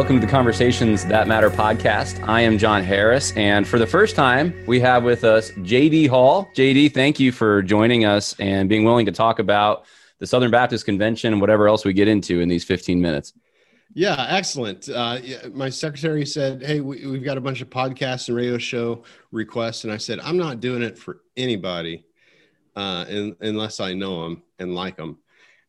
Welcome to the Conversations That Matter podcast. I am John Harris, and for the first time, we have with us JD Hall. JD, thank you for joining us and being willing to talk about the Southern Baptist Convention and whatever else we get into in these 15 minutes. Yeah, excellent. Uh, my secretary said, "Hey, we, have got a bunch of podcasts and radio show requests," and I said, "I'm not doing it for anybody, uh, in, unless I know them and like them."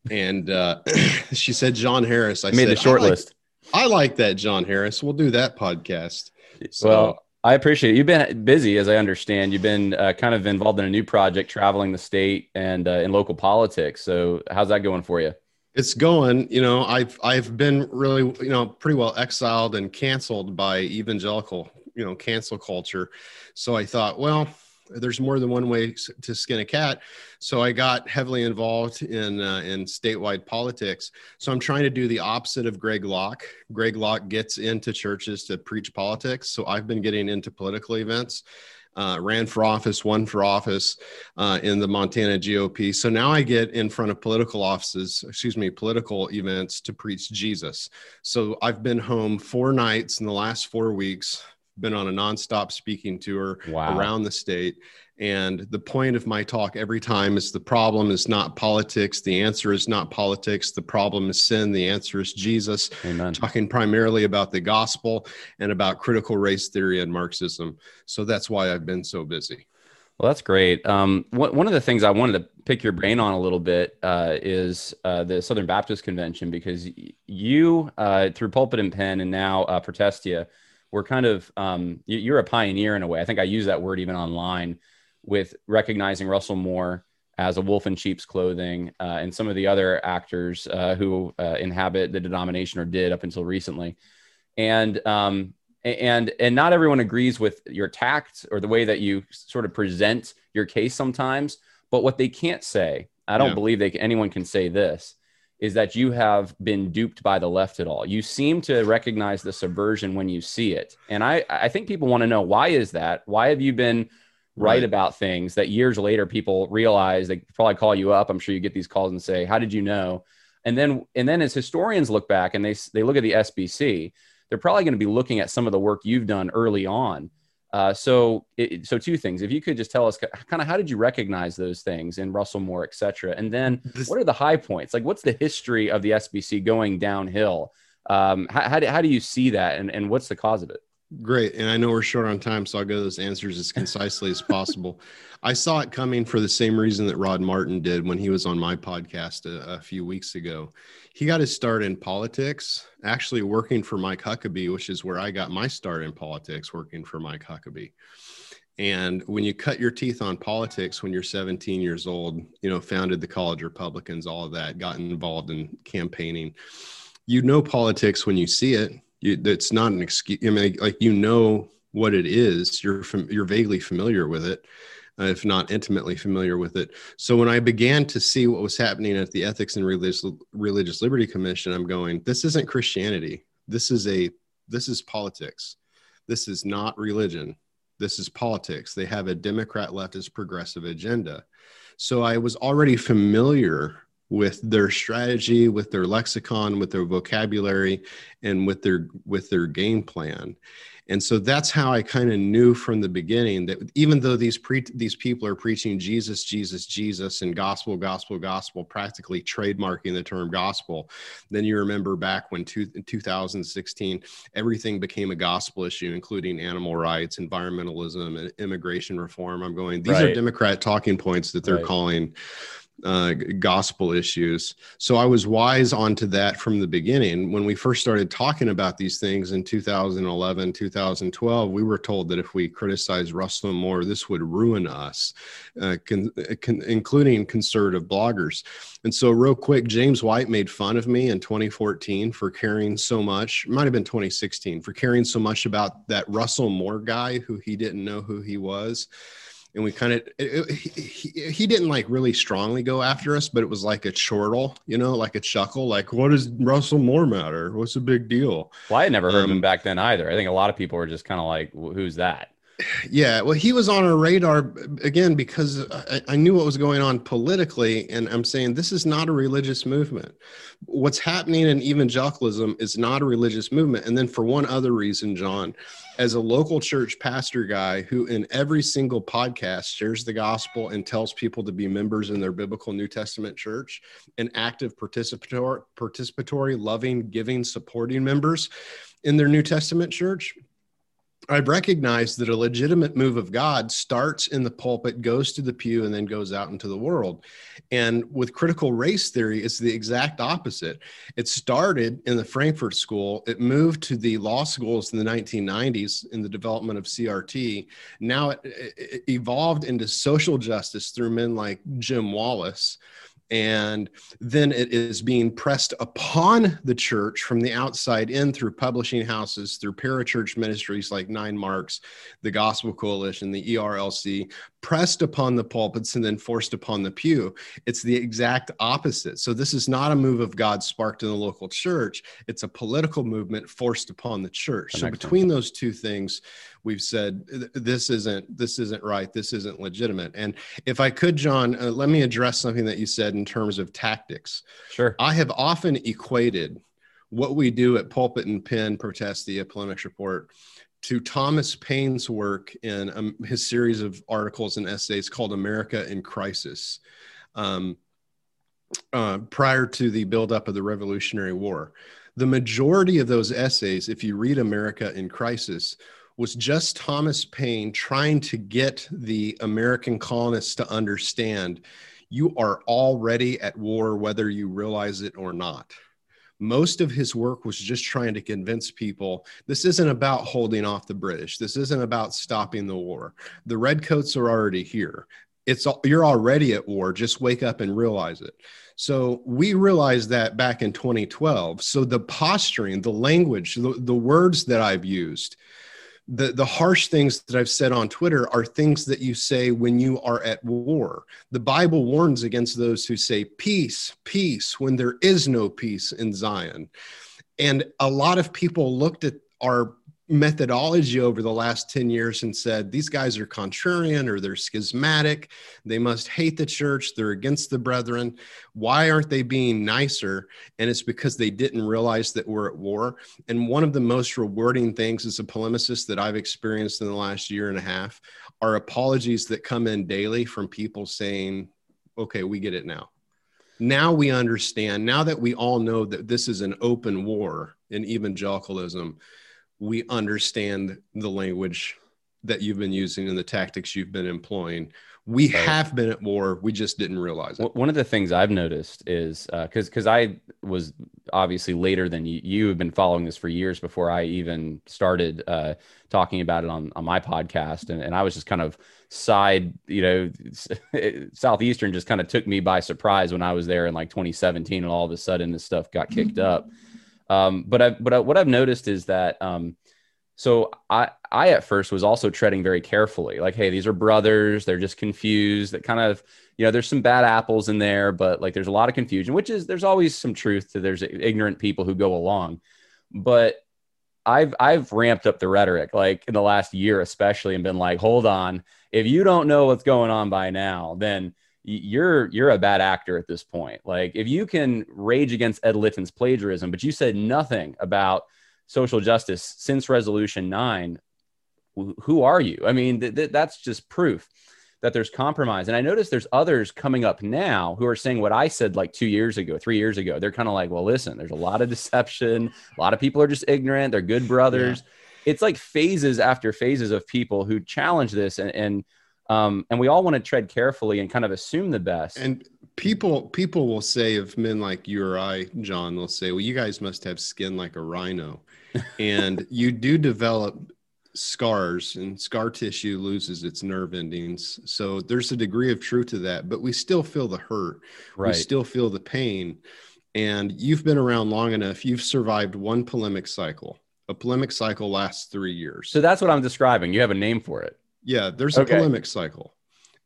And uh, she said, "John Harris." I made said, the short like, list. I like that, John Harris. We'll do that podcast. So, well, I appreciate it. You've been busy, as I understand. You've been uh, kind of involved in a new project, traveling the state and uh, in local politics. So, how's that going for you? It's going. You know, I've I've been really, you know, pretty well exiled and canceled by evangelical, you know, cancel culture. So I thought, well, there's more than one way to skin a cat. So I got heavily involved in uh, in statewide politics. So I'm trying to do the opposite of Greg Locke. Greg Locke gets into churches to preach politics. So I've been getting into political events. Uh, ran for office, won for office uh, in the Montana GOP. So now I get in front of political offices, excuse me, political events to preach Jesus. So I've been home four nights in the last four weeks been on a nonstop speaking tour wow. around the state. And the point of my talk every time is the problem is not politics. The answer is not politics. The problem is sin. The answer is Jesus. Amen. Talking primarily about the gospel and about critical race theory and Marxism. So that's why I've been so busy. Well, that's great. Um, one of the things I wanted to pick your brain on a little bit uh, is uh, the Southern Baptist Convention, because you, uh, through Pulpit and Pen and now uh, Protestia, we're kind of um, you're a pioneer in a way. I think I use that word even online with recognizing Russell Moore as a wolf in sheep's clothing uh, and some of the other actors uh, who uh, inhabit the denomination or did up until recently. And um, and and not everyone agrees with your tact or the way that you sort of present your case sometimes. But what they can't say, I don't yeah. believe they anyone can say this is that you have been duped by the left at all. You seem to recognize the subversion when you see it. And I, I think people want to know why is that? Why have you been right, right about things that years later people realize they probably call you up. I'm sure you get these calls and say, how did you know? And then, and then as historians look back and they, they look at the SBC, they're probably going to be looking at some of the work you've done early on uh, so, it, so two things. If you could just tell us, kind of, how did you recognize those things in Russell Moore, et cetera, and then this, what are the high points? Like, what's the history of the SBC going downhill? Um, how, how, do, how do you see that, and, and what's the cause of it? Great. And I know we're short on time, so I'll go those answers as concisely as possible. I saw it coming for the same reason that Rod Martin did when he was on my podcast a, a, few weeks ago. He got his start in politics, actually working for Mike Huckabee, which is where I got my start in politics, working for Mike Huckabee. And when you cut your teeth on politics when you're 17 years old, you know, founded the College Republicans, all of that, got involved in campaigning. You know politics when you see it you, it's not an excuse. I mean, like you know what it is. You're you're vaguely familiar with it, uh, if not intimately familiar with it. So when I began to see what was happening at the Ethics and Religious Religious Liberty Commission, I'm going, this isn't Christianity. This is a this is politics. This is not religion. This is politics. They have a Democrat leftist progressive agenda. So I was already familiar with their strategy with their lexicon with their vocabulary and with their with their game plan and so that's how i kind of knew from the beginning that even though these pre these people are preaching jesus jesus jesus and gospel gospel gospel practically trademarking the term gospel then you remember back when two, in 2016 everything became a gospel issue including animal rights environmentalism and immigration reform i'm going these right. are democrat talking points that they're right. calling uh, gospel issues. So I was wise onto that from the beginning. When we first started talking about these things in 2011, 2012, we were told that if we criticized Russell Moore, this would ruin us, uh, con- con- including conservative bloggers. And so, real quick, James White made fun of me in 2014 for caring so much, might have been 2016, for caring so much about that Russell Moore guy who he didn't know who he was and we kind of he, he, didn't like really strongly go after us but it was like a chortle you know like a chuckle like what does russell moore matter? What's the big deal? Well i had never heard um, of him um, back then either. I think a lot of people were just kind of like who's that Yeah, well, he was on our radar again because I, I, knew what was going on politically, and I'm saying this is not a religious movement. What's happening in evangelicalism is not a religious movement. And then, for one other reason, John, as a local church pastor guy who, in every single podcast, shares the gospel and tells people to be members in their biblical New Testament church, and active participatory, participatory, loving, giving, supporting members in their New Testament church I've recognized that a legitimate move of God starts in the pulpit, goes to the pew, and then goes out into the world. And with critical race theory, it's the exact opposite. It started in the Frankfurt School, it moved to the law schools in the 1990s in the development of CRT. Now it, it evolved into social justice through men like Jim Wallis and then it is being pressed upon the church from the outside in through publishing houses through parachurch ministries like nine marks the gospel coalition the erlc pressed upon the pulpits and then forced upon the pew. It's the exact opposite. So this is not a move of god sparked in the local church. It's a political movement forced upon the church. So between those two things we've said this isn't this isn't right this isn't legitimate. And if i could john uh, let me address something that you said in terms of tactics. Sure. I have often equated what we do at pulpit and pen the polemics report to thomas paine's work in um, his series of articles and essays called america in crisis um, uh, prior to the buildup of the revolutionary war. The majority of those essays if you read america in crisis was just Thomas Paine trying to get the American colonists to understand you are already at war, whether you realize it or not. Most of his work was just trying to convince people this isn't about holding off the British. This isn't about stopping the war. The redcoats are already here. It's you're already at war. Just wake up and realize it. So we realized that back in 2012. So the posturing, the language, the, the words that I've used, the, the harsh things that I've said on Twitter are things that you say when you are at war. The Bible warns against those who say peace, peace, when there is no peace in Zion. And a lot of people looked at our methodology over the last 10 years and said these guys are contrarian or they're schismatic. They must hate the church. They're against the brethren. Why aren't they being nicer? And it's because they didn't realize that we're at war. And one of the most rewarding things as a polemicist that i've experienced in the last year and a half are apologies that come in daily from people saying okay we get it now. Now we understand. Now that we all know that this is an open war in evangelicalism we understand the language that you've been using and the tactics you've been employing. We right. have been at war. We just didn't realize it. One of the things I've noticed is because uh, because I was obviously later than you. You have been following this for years before I even started uh, talking about it on on my podcast, and, and I was just kind of side. You know, southeastern just kind of took me by surprise when I was there in like 2017, and all of a sudden this stuff got kicked mm-hmm. up. Um, but I, but I, what I've noticed is that um, so I I at first was also treading very carefully, like, hey, these are brothers, they're just confused. That kind of you know, there's some bad apples in there, but like there's a lot of confusion, which is there's always some truth to there's ignorant people who go along, but I've I've ramped up the rhetoric like in the last year especially and been like, hold on, if you don't know what's going on by now, then you're you're a bad actor at this point. Like if you can rage against Ed Litton's plagiarism, but you said nothing about social justice since Resolution Nine, who are you? I mean, th- th- that's just proof that there's compromise. And I notice there's others coming up now who are saying what I said like two years ago, three years ago. They're kind of like, well, listen, there's a lot of deception. A lot of people are just ignorant. They're good brothers. Yeah. It's like phases after phases of people who challenge this and, and um, and we all want to tread carefully and kind of assume the best. And people people will say of men like you or I, John, they'll say, "Well, you guys must have skin like a rhino," and you do develop scars, and scar tissue loses its nerve endings. So there's a degree of truth to that, but we still feel the hurt. Right. We still feel the pain. And you've been around long enough. You've survived one polemic cycle. A polemic cycle lasts three years. So that's what I'm describing. You have a name for it. Yeah, there's a okay. polemic cycle.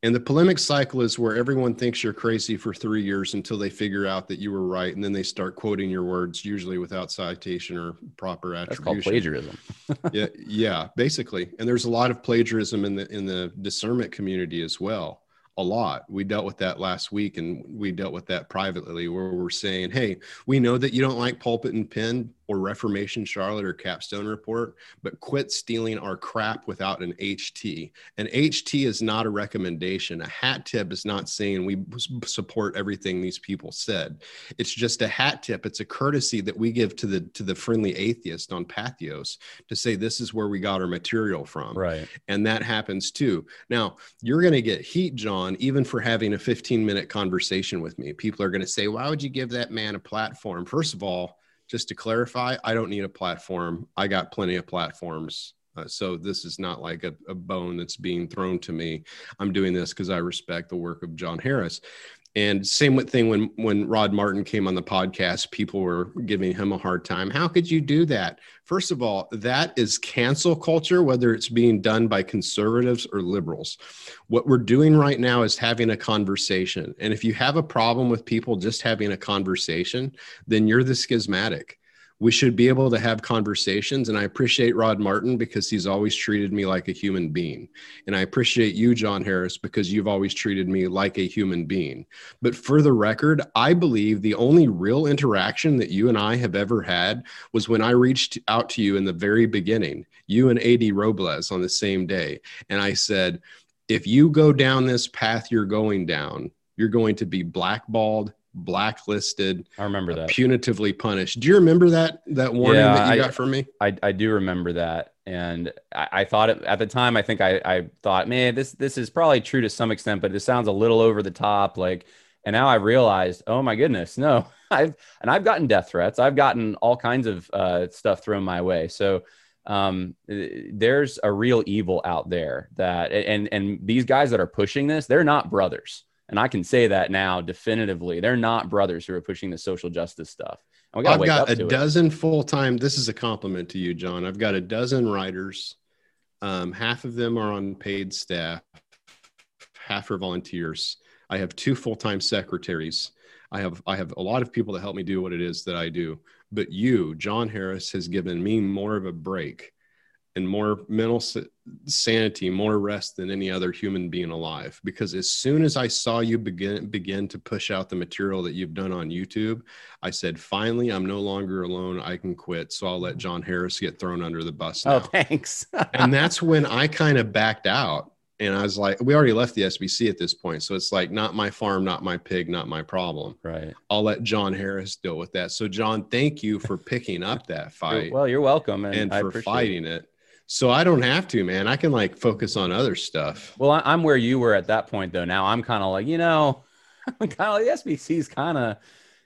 And the polemic cycle is where everyone thinks you're crazy for three years until they figure out that you were right. And then they start quoting your words, usually without citation or proper attribution. That's called plagiarism. yeah, yeah, basically. And there's a lot of plagiarism in the in the discernment community as well a lot. We dealt with that last week and we dealt with that privately where we're saying, hey, we know that you don't like pulpit and pen or Reformation Charlotte or Capstone Report, but quit stealing our crap without an HT. An HT is not a recommendation. A hat tip is not saying we support everything these people said. It's just a hat tip. It's a courtesy that we give to the to the friendly atheist on Patheos to say this is where we got our material from. Right. And that happens too. Now, you're going to get heat, John, even for having a 15 minute conversation with me. People are going to say, why would you give that man a platform? First of all, just to clarify, I don't need a platform. I got plenty of platforms. Uh, so this is not like a, a, bone that's being thrown to me. I'm doing this because I respect the work of John Harris. And same thing when when Rod Martin came on the podcast, people were giving him a hard time. How could you do that? First of all, that is cancel culture, whether it's being done by conservatives or liberals. What we're doing right now is having a conversation. And if you have a problem with people just having a conversation, then you're the schismatic we should be able to have conversations. And I appreciate Rod Martin because he's always treated me like a human being. And I appreciate you, John Harris, because you've always treated me like a human being. But for the record, I believe the only real interaction that you and I have ever had was when I reached out to you in the very beginning, you and AD Robles on the same day. And I said, if you go down this path you're going down, you're going to be blackballed blacklisted. I remember that. Punitively punished. Do you remember that that warning yeah, that you I, got from me? I, I do remember that. And I, I thought it, at the time, I think I, I thought, man, this this is probably true to some extent, but it sounds a little over the top. Like, and now I realized, oh my goodness, no, I've and I've gotten death threats. I've gotten all kinds of uh, stuff thrown my way. So um, there's a real evil out there that, and and these guys that are pushing this, they're not brothers and I can say that now definitively. They're not brothers who are pushing the social justice stuff. I've got a dozen full time. This is a compliment to you, John. I've got a dozen writers. Um, half of them are on paid staff, half are volunteers. I have two full time secretaries. I have I have a lot of people that help me do what it is that I do. But you, John Harris, has given me more of a break and more mental sanity, more rest than any other human being alive. Because as soon as I saw you begin begin to push out the material that you've done on YouTube, I said, "Finally, I'm no longer alone. I can quit." So I'll let John Harris get thrown under the bus. Oh, now. Oh, thanks. and that's when I kind of backed out. And I was like, we already left the SBC at this point. So it's like, not my farm, not my pig, not my problem. Right. I'll let John Harris deal with that. So, John, thank you for picking up that fight. well, you're welcome. And, and for fighting it. it so I don't have to, man. I can like focus on other stuff. Well, I'm where you were at that point, though. Now I'm kind of like, you know, kind of the kind of,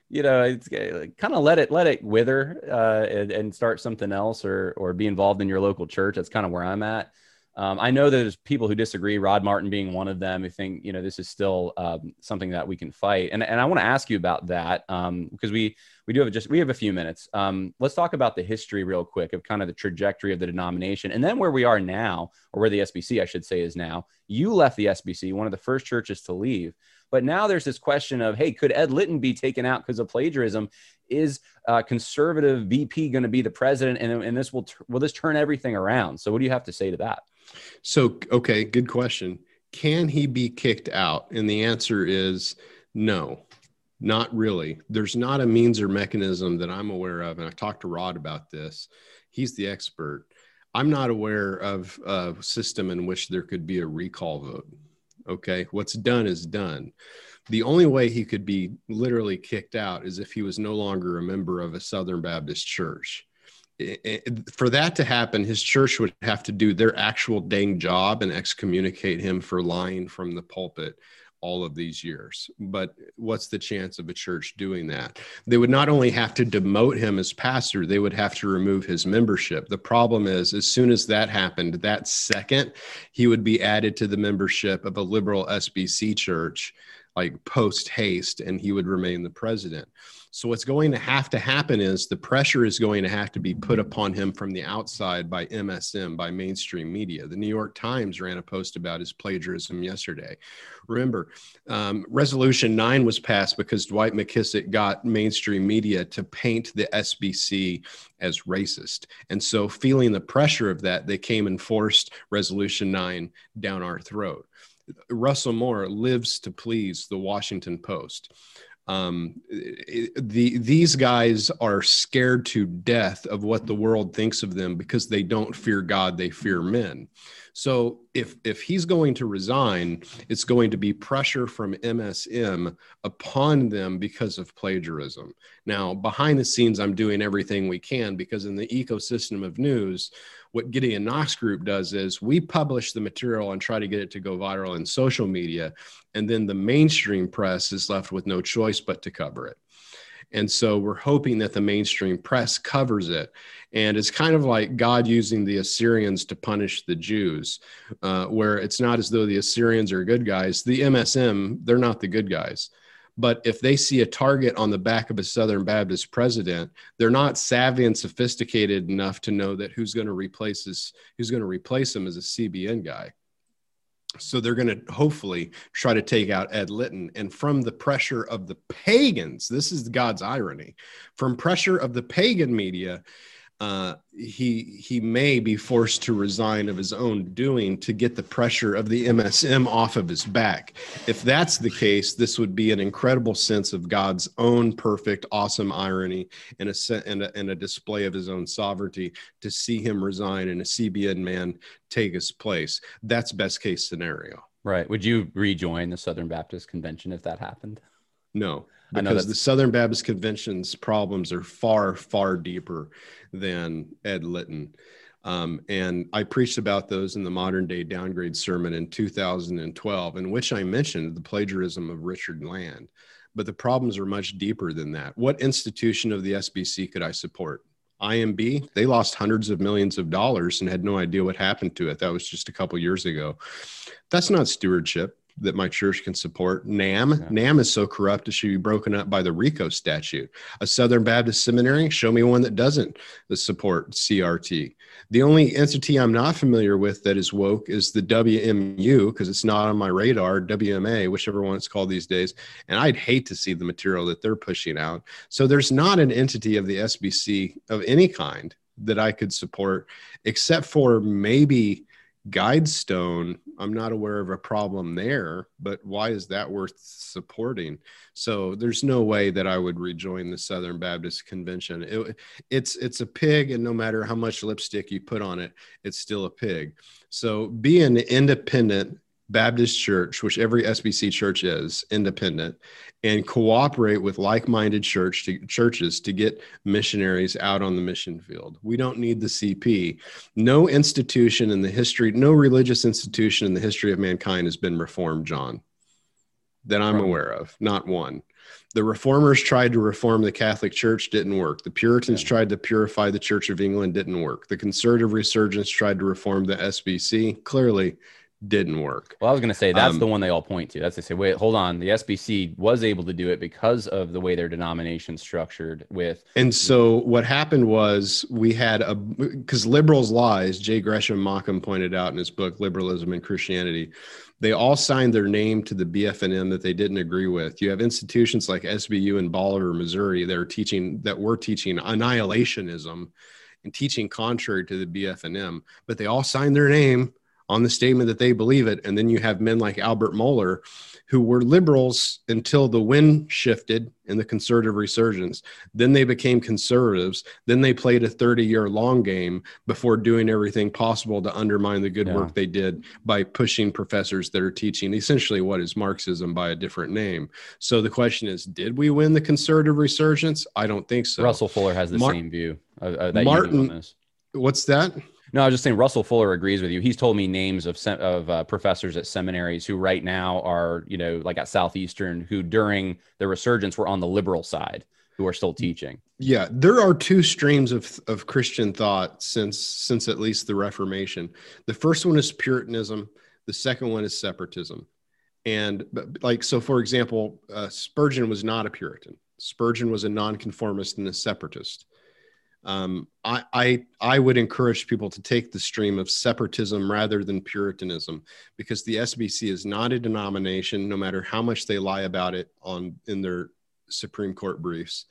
you know, it's kind of let it let it wither uh, and, and start something else, or or be involved in your local church. That's kind of where I'm at. Um, I know there's people who disagree, Rod Martin being one of them, who think you know this is still um, something that we can fight. And and I want to ask you about that um, because we we do have just we have a few minutes. Um, let's talk about the history real quick of kind of the trajectory of the denomination, and then where we are now, or where the SBC I should say is now. You left the SBC, one of the first churches to leave. But now there's this question of, hey, could Ed Litton be taken out because of plagiarism? Is uh, conservative VP going to be the president, and, and this will will this turn everything around? So, what do you have to say to that? So, okay, good question. Can he be kicked out? And the answer is no, not really. There's not a means or mechanism that I'm aware of. And I talked to Rod about this. He's the expert. I'm not aware of a system in which there could be a recall vote. Okay. What's done is done. The only way he could be literally kicked out is if he was no longer a member of a Southern Baptist church for that to happen, his church would have to do their actual dang job and excommunicate him for lying from the pulpit all of these years. But what's the chance of a church doing that? They would not only have to demote him as pastor, they would have to remove his membership. The problem is, as soon as that happened, that second, he would be added to the membership of a liberal SBC church, like post haste, and he would remain the president. So, what's going to have to happen is the pressure is going to have to be put upon him from the outside by MSM, by mainstream media. The New York Times ran a post about his plagiarism yesterday. Remember, um, Resolution 9 was passed because Dwight McKissic got mainstream media to paint the SBC as racist. And so, feeling the pressure of that, they came and forced Resolution 9 down our throat. Russell Moore lives to please the Washington Post. Um, the these guys are scared to death of what the world thinks of them because they don't fear God, they fear men. So if if he's going to resign, it's going to be pressure from MSM upon them because of plagiarism. Now, behind the scenes, I'm doing everything we can because in the ecosystem of news, what Gideon Knox Group does is we publish the material and try to get it to go viral in social media. And then the mainstream press is left with no choice but to cover it. And so we're hoping that the mainstream press covers it. And it's kind of like God using the Assyrians to punish the Jews, uh, where it's not as though the Assyrians are good guys. The MSM, they're not the good guys. But if they see a target on the back of a Southern Baptist president, they're not savvy and sophisticated enough to know that who's going to replace this, who's going to replace him as a CBN guy. So they're going to hopefully try to take out Ed Litton. And from the pressure of the pagans, this is God's irony, from pressure of the pagan media, uh, he he may be forced to resign of his own doing to get the pressure of the MSM off of his back. If that's the case, this would be an incredible sense of God's own perfect, awesome irony and a and a, and a display of his own sovereignty to see him resign and a CBN man take his place. That's best case scenario. Right. Would you rejoin the Southern Baptist Convention if that happened? No, because the Southern Baptist Convention's problems are far, far deeper than Ed Litton. Um, and I preached about those in the modern day downgrade sermon in 2012, in which I mentioned the plagiarism of Richard Land. But the problems are much deeper than that. What institution of the SBC could I support? IMB, they lost hundreds of millions of dollars and had no idea what happened to it. That was just a couple years ago. That's not stewardship that my church can support. NAMB, yeah. NAMB is so corrupt it should be broken up by the RICO statute. A Southern Baptist seminary, show me one that doesn't support CRT. The only entity I'm not familiar with that is woke is the WMU because it's not on my radar, WMA, whichever one it's called these days. And I'd hate to see the material that they're pushing out. So there's not an entity of the SBC of any kind that I could support, except for maybe Guidestone, I'm not aware of a problem there, but why is that worth supporting? So there's no way that I would rejoin the Southern Baptist Convention. It, it's it's a pig, and no matter how much lipstick you put on it, it's still a pig. So be an independent Baptist church, which every SBC church is independent, and cooperate with like-minded church to, churches to get missionaries out on the mission field. We don't need the CP. No institution in the history, no religious institution in the history of mankind has been reformed, John, that I'm aware of. Not one. The reformers tried to reform the Catholic Church, didn't work. The Puritans yeah. tried to purify the Church of England, didn't work. The conservative resurgence tried to reform the SBC, clearly didn't work. Well, I was going to say that's um, the one they all point to. That's they say, wait, hold on. The SBC was able to do it because of the way their denomination structured with. And so what happened was we had a because liberals' lies. J. Gresham Machen pointed out in his book Liberalism and Christianity. They all signed their name to the BF&M that they didn't agree with. You have institutions like SBU in Bolivar, Missouri, that are teaching that were teaching annihilationism and teaching contrary to the BF&M, but they all signed their name on the statement that they believe it. And then you have men like Albert Mohler, who were liberals until the wind shifted in the conservative resurgence. Then they became conservatives. Then they played a 30 year long game before doing everything possible to undermine the good yeah. work they did by pushing professors that are teaching essentially what is Marxism by a different name. So the question is did we win the conservative resurgence? I don't think so. Russell Fuller has the Mar- same view. Uh, uh, Martin, what's that? No, I was just saying Russell Fuller agrees with you. He's told me names of of uh, professors at seminaries who right now are, you know, like at Southeastern, who during the resurgence were on the liberal side, who are still teaching. Yeah, there are two streams of of Christian thought since since at least the Reformation. The first one is Puritanism. The second one is separatism. And like so, for example, uh, Spurgeon was not a Puritan. Spurgeon was a nonconformist and a separatist. Um, I, I, I would encourage people to take the stream of separatism rather than Puritanism, because the SBC is not a denomination, no matter how much they lie about it on in their Supreme Court briefs.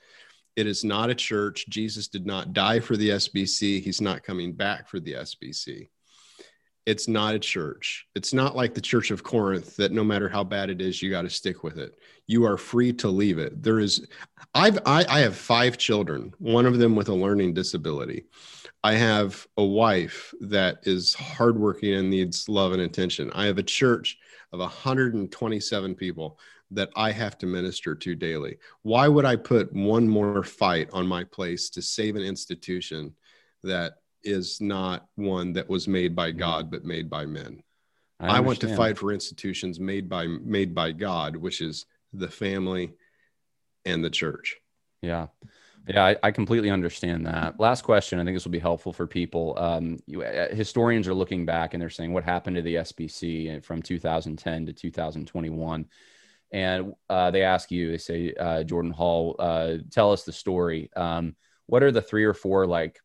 It is not a church. Jesus did not die for the SBC. He's not coming back for the SBC. It's not a church. It's not like the Church of Corinth that no matter how bad it is, you got to stick with it. You are free to leave it. There is, I've, I, I have five children, one of them with a learning disability. I have a wife that is hardworking and needs love and attention. I have a church of 127 people that I have to minister to daily. Why would I put one more fight on my place to save an institution that is not one that was made by mm-hmm. God but made by men. I, I want to fight for institutions made by made by God, which is the family and the church. Yeah. Yeah, I, I, completely understand that. Last question. I think this will be helpful for people. Um, you, uh, historians are looking back and they're saying what happened to the SBC from 2010 to 2021. And uh, they ask you, they say, uh, Jordan Hall, uh, tell us the story. Um, what are the three or four like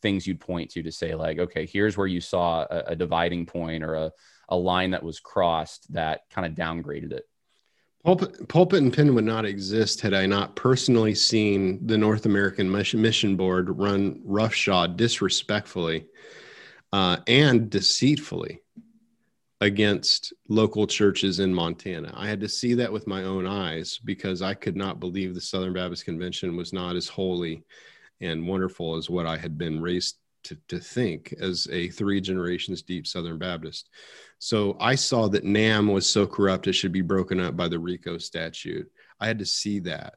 things you'd point to to say like okay here's where you saw a, a dividing point or a, a line that was crossed that kind of downgraded it Pulpit, Pulpit and Pen would not exist had I not personally seen the North American Mission Board run roughshod disrespectfully uh, and deceitfully against local churches in Montana. I had to see that with my own eyes because I could not believe the Southern Baptist Convention was not as holy and wonderful as what I had been raised to, to think as a three generations deep Southern Baptist. So I saw that NAMB was so corrupt it should be broken up by the RICO statute. I had to see that.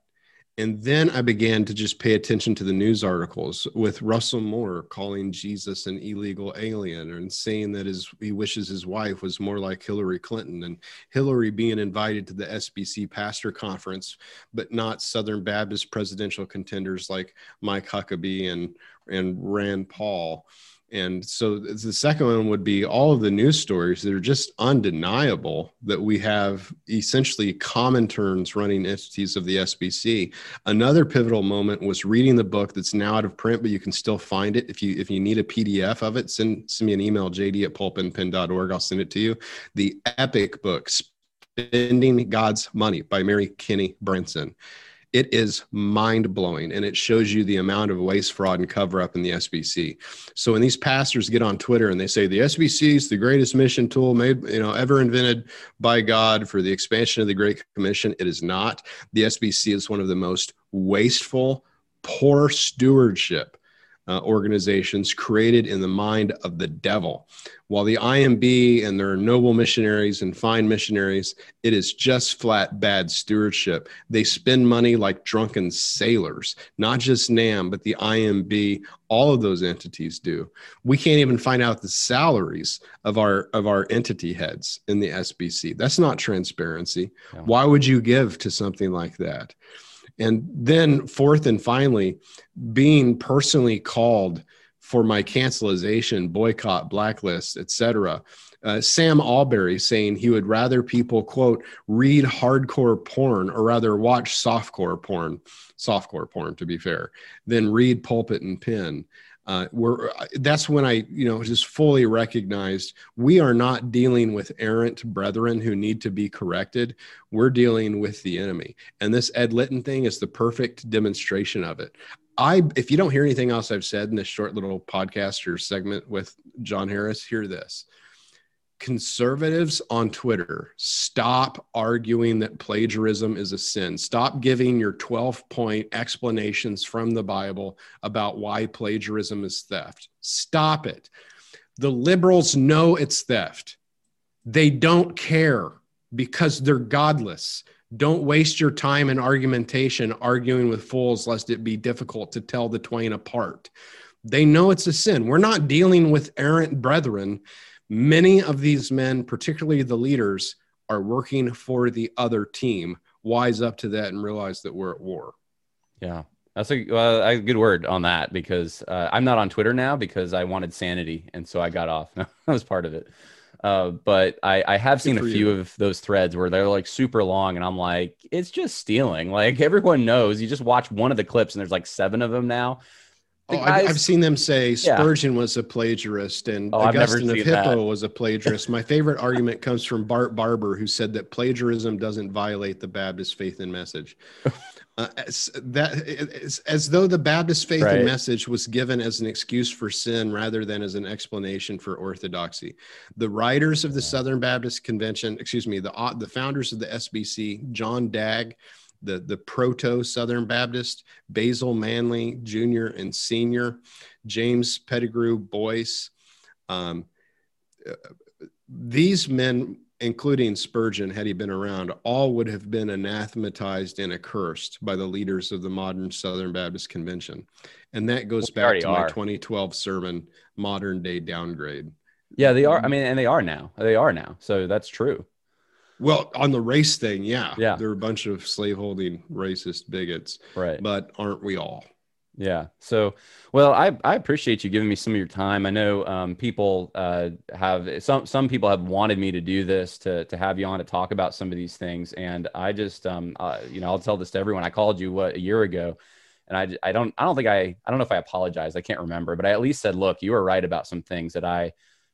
And then I began to just pay attention to the news articles with Russell Moore calling Jesus an illegal alien and saying that his he wishes his wife was more like Hillary Clinton and Hillary being invited to the SBC pastor conference, but not Southern Baptist presidential contenders like Mike Huckabee and and Rand Paul. And so the second one would be all of the news stories that are just undeniable that we have essentially common terms running entities of the SBC. Another pivotal moment was reading the book that's now out of print, but you can still find it. If you if you need a PDF of it, send, send me an email, jd at pulpitandpen.org. I'll send it to you. The epic book, Spending God's Money by Mary Kinney Branson it is mind blowing and it shows you the amount of waste, fraud, and cover up in the SBC. So when these pastors get on Twitter and they say the SBC is the greatest mission tool made, you know, ever invented by God for the expansion of the Great Commission, it is not. The SBC is one of the most wasteful, poor stewardship uh, organizations created in the mind of the devil. While the IMB and their noble missionaries and fine missionaries, it is just flat bad stewardship. They spend money like drunken sailors, not just NAMB, but the IMB. All of those entities do. We can't even find out the salaries of our of our entity heads in the SBC. That's not transparency. Yeah. Why would you give to something like that? And then, fourth and finally, being personally called for my cancelization, boycott, blacklist, etc. Uh, Sam Allberry saying he would rather people quote read hardcore porn or rather watch softcore porn, softcore porn to be fair, than read pulpit and pen uh, we're that's when I you know just fully recognized we are not dealing with errant brethren who need to be corrected. We're dealing with the enemy, and this Ed Litton thing is the perfect demonstration of it. I if you don't hear anything else I've said in this short little podcast or segment with John Harris, hear this conservatives on Twitter, stop arguing that plagiarism is a sin. Stop giving your 12 point explanations from the Bible about why plagiarism is theft. Stop it. The liberals know it's theft. They don't care because they're godless. Don't waste your time in argumentation arguing with fools lest it be difficult to tell the twain apart. They know it's a sin. We're not dealing with errant brethren Many of these men, particularly the leaders, are working for the other team. Wise up to that and realize that we're at war. Yeah. That's a, well, a good word on that because uh, I'm not on Twitter now because I wanted sanity, and so I got off. that was part of it. Uh, but I, I have seen a few you. of those threads where they're like super long, and I'm like, it's just stealing. Like everyone knows, you just watch one of the clips, and there's like seven of them now. Oh, guys, I've seen them say Spurgeon yeah. was a plagiarist and oh, Augustine of Hippo that. was a plagiarist. My favorite argument comes from Bart Barber, who said that plagiarism doesn't violate the Baptist faith and message. Uh, as, that as, as though the Baptist faith right. and message was given as an excuse for sin rather than as an explanation for orthodoxy. The writers of the Southern Baptist Convention, excuse me, the the founders of the SBC, John Dagg, the the proto Southern Baptist, Basil Manley Jr. and Senior, James Pettigrew Boyce. Um, uh, these men including Spurgeon, had he been around, all would have been anathematized and accursed by the leaders of the modern Southern Baptist Convention. And that goes back to are. my 2012 sermon, Modern Day Downgrade. Yeah, they are. I mean, and they are now. They are now. So that's true. Well, on the race thing, yeah. Yeah. They're a bunch of slaveholding racist bigots. Right. But aren't we all? Yeah. So, well, I, I appreciate you giving me some of your time. I know um, people uh, have some some people have wanted me to do this to to have you on to talk about some of these things, and I just um uh, you know I'll tell this to everyone. I called you what a year ago, and I I don't I don't think I I don't know if I apologized. I can't remember, but I at least said, look, you were right about some things that I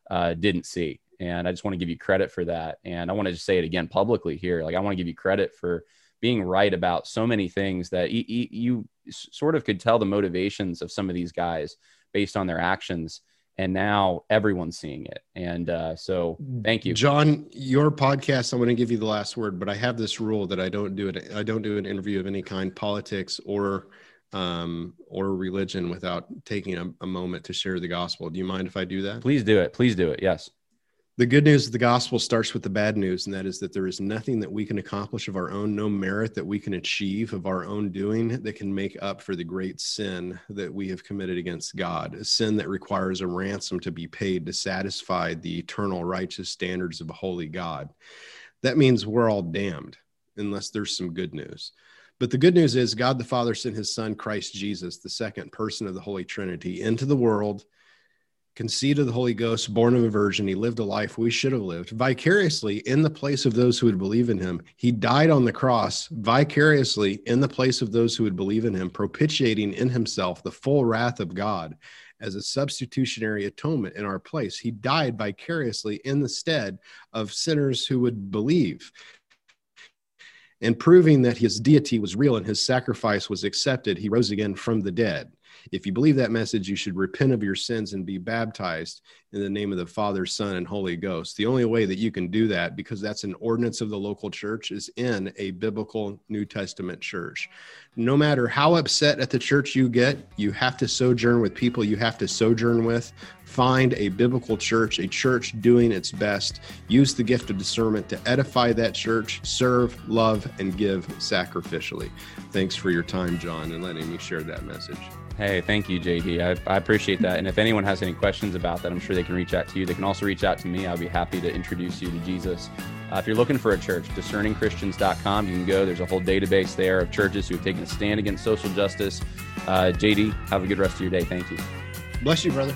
uh, didn't see, and I just want to give you credit for that. And I want to just say it again publicly here. Like I want to give you credit for being right about so many things that you, you sort of could tell the motivations of some of these guys based on their actions. And now everyone's seeing it. And uh, so thank you. John your podcast i'm going to give you the last word but i have this rule that i don't do it i don't do an interview of any kind politics or um, or religion without taking a, a moment to share the gospel. Do you mind if i do that? Please do it. Please do it. Yes the good news of the gospel starts with the bad news, and that is that there is nothing that we can accomplish of our own, no merit that we can achieve of our own doing that can make up for the great sin that we have committed against God, a sin that requires a ransom to be paid to satisfy the eternal righteous standards of a holy God. That means we're all damned unless there's some good news. But the good news is God the Father sent his son, Christ Jesus, the second person of the Holy Trinity, into the world conceived of the Holy Ghost, born of a virgin. He lived a life we should have lived vicariously in the place of those who would believe in him. He died on the cross vicariously in the place of those who would believe in him, propitiating in himself the full wrath of God as a substitutionary atonement in our place. He died vicariously in the stead of sinners who would believe. And proving that his deity was real and his sacrifice was accepted, he rose again from the dead. If you believe that message, you should repent of your sins and be baptized in the name of the Father, Son, and Holy Ghost. The only way that you can do that, because that's an ordinance of the local church, is in a biblical New Testament church. No matter how upset at the church you get, you have to sojourn with people you have to sojourn with. Find a biblical church, a church doing its best. Use the gift of discernment to edify that church, serve, love, and give sacrificially. Thanks for your time, John, and letting me share that message. Hey, thank you, JD. I, I, appreciate that. And if anyone has any questions about that, I'm sure they can reach out to you. They can also reach out to me. I'll be happy to introduce you to Jesus. Uh, if you're looking for a church, discerningchristians.com, you can go. There's a whole database there of churches who have taken a stand against social justice. Uh, JD, have a good rest of your day. Thank you. Bless you, brother.